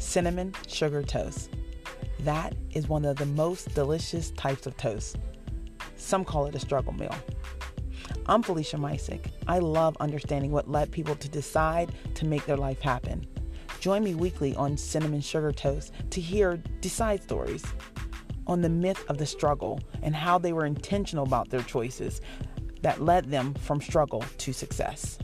cinnamon sugar toast. That is one of the most delicious types of toast. Some call it a struggle meal. I'm Felicia Mysick. I love understanding what led people to decide to make their life happen. Join me weekly on Cinnamon Sugar Toast to hear decide stories on the myth of the struggle and how they were intentional about their choices that led them from struggle to success.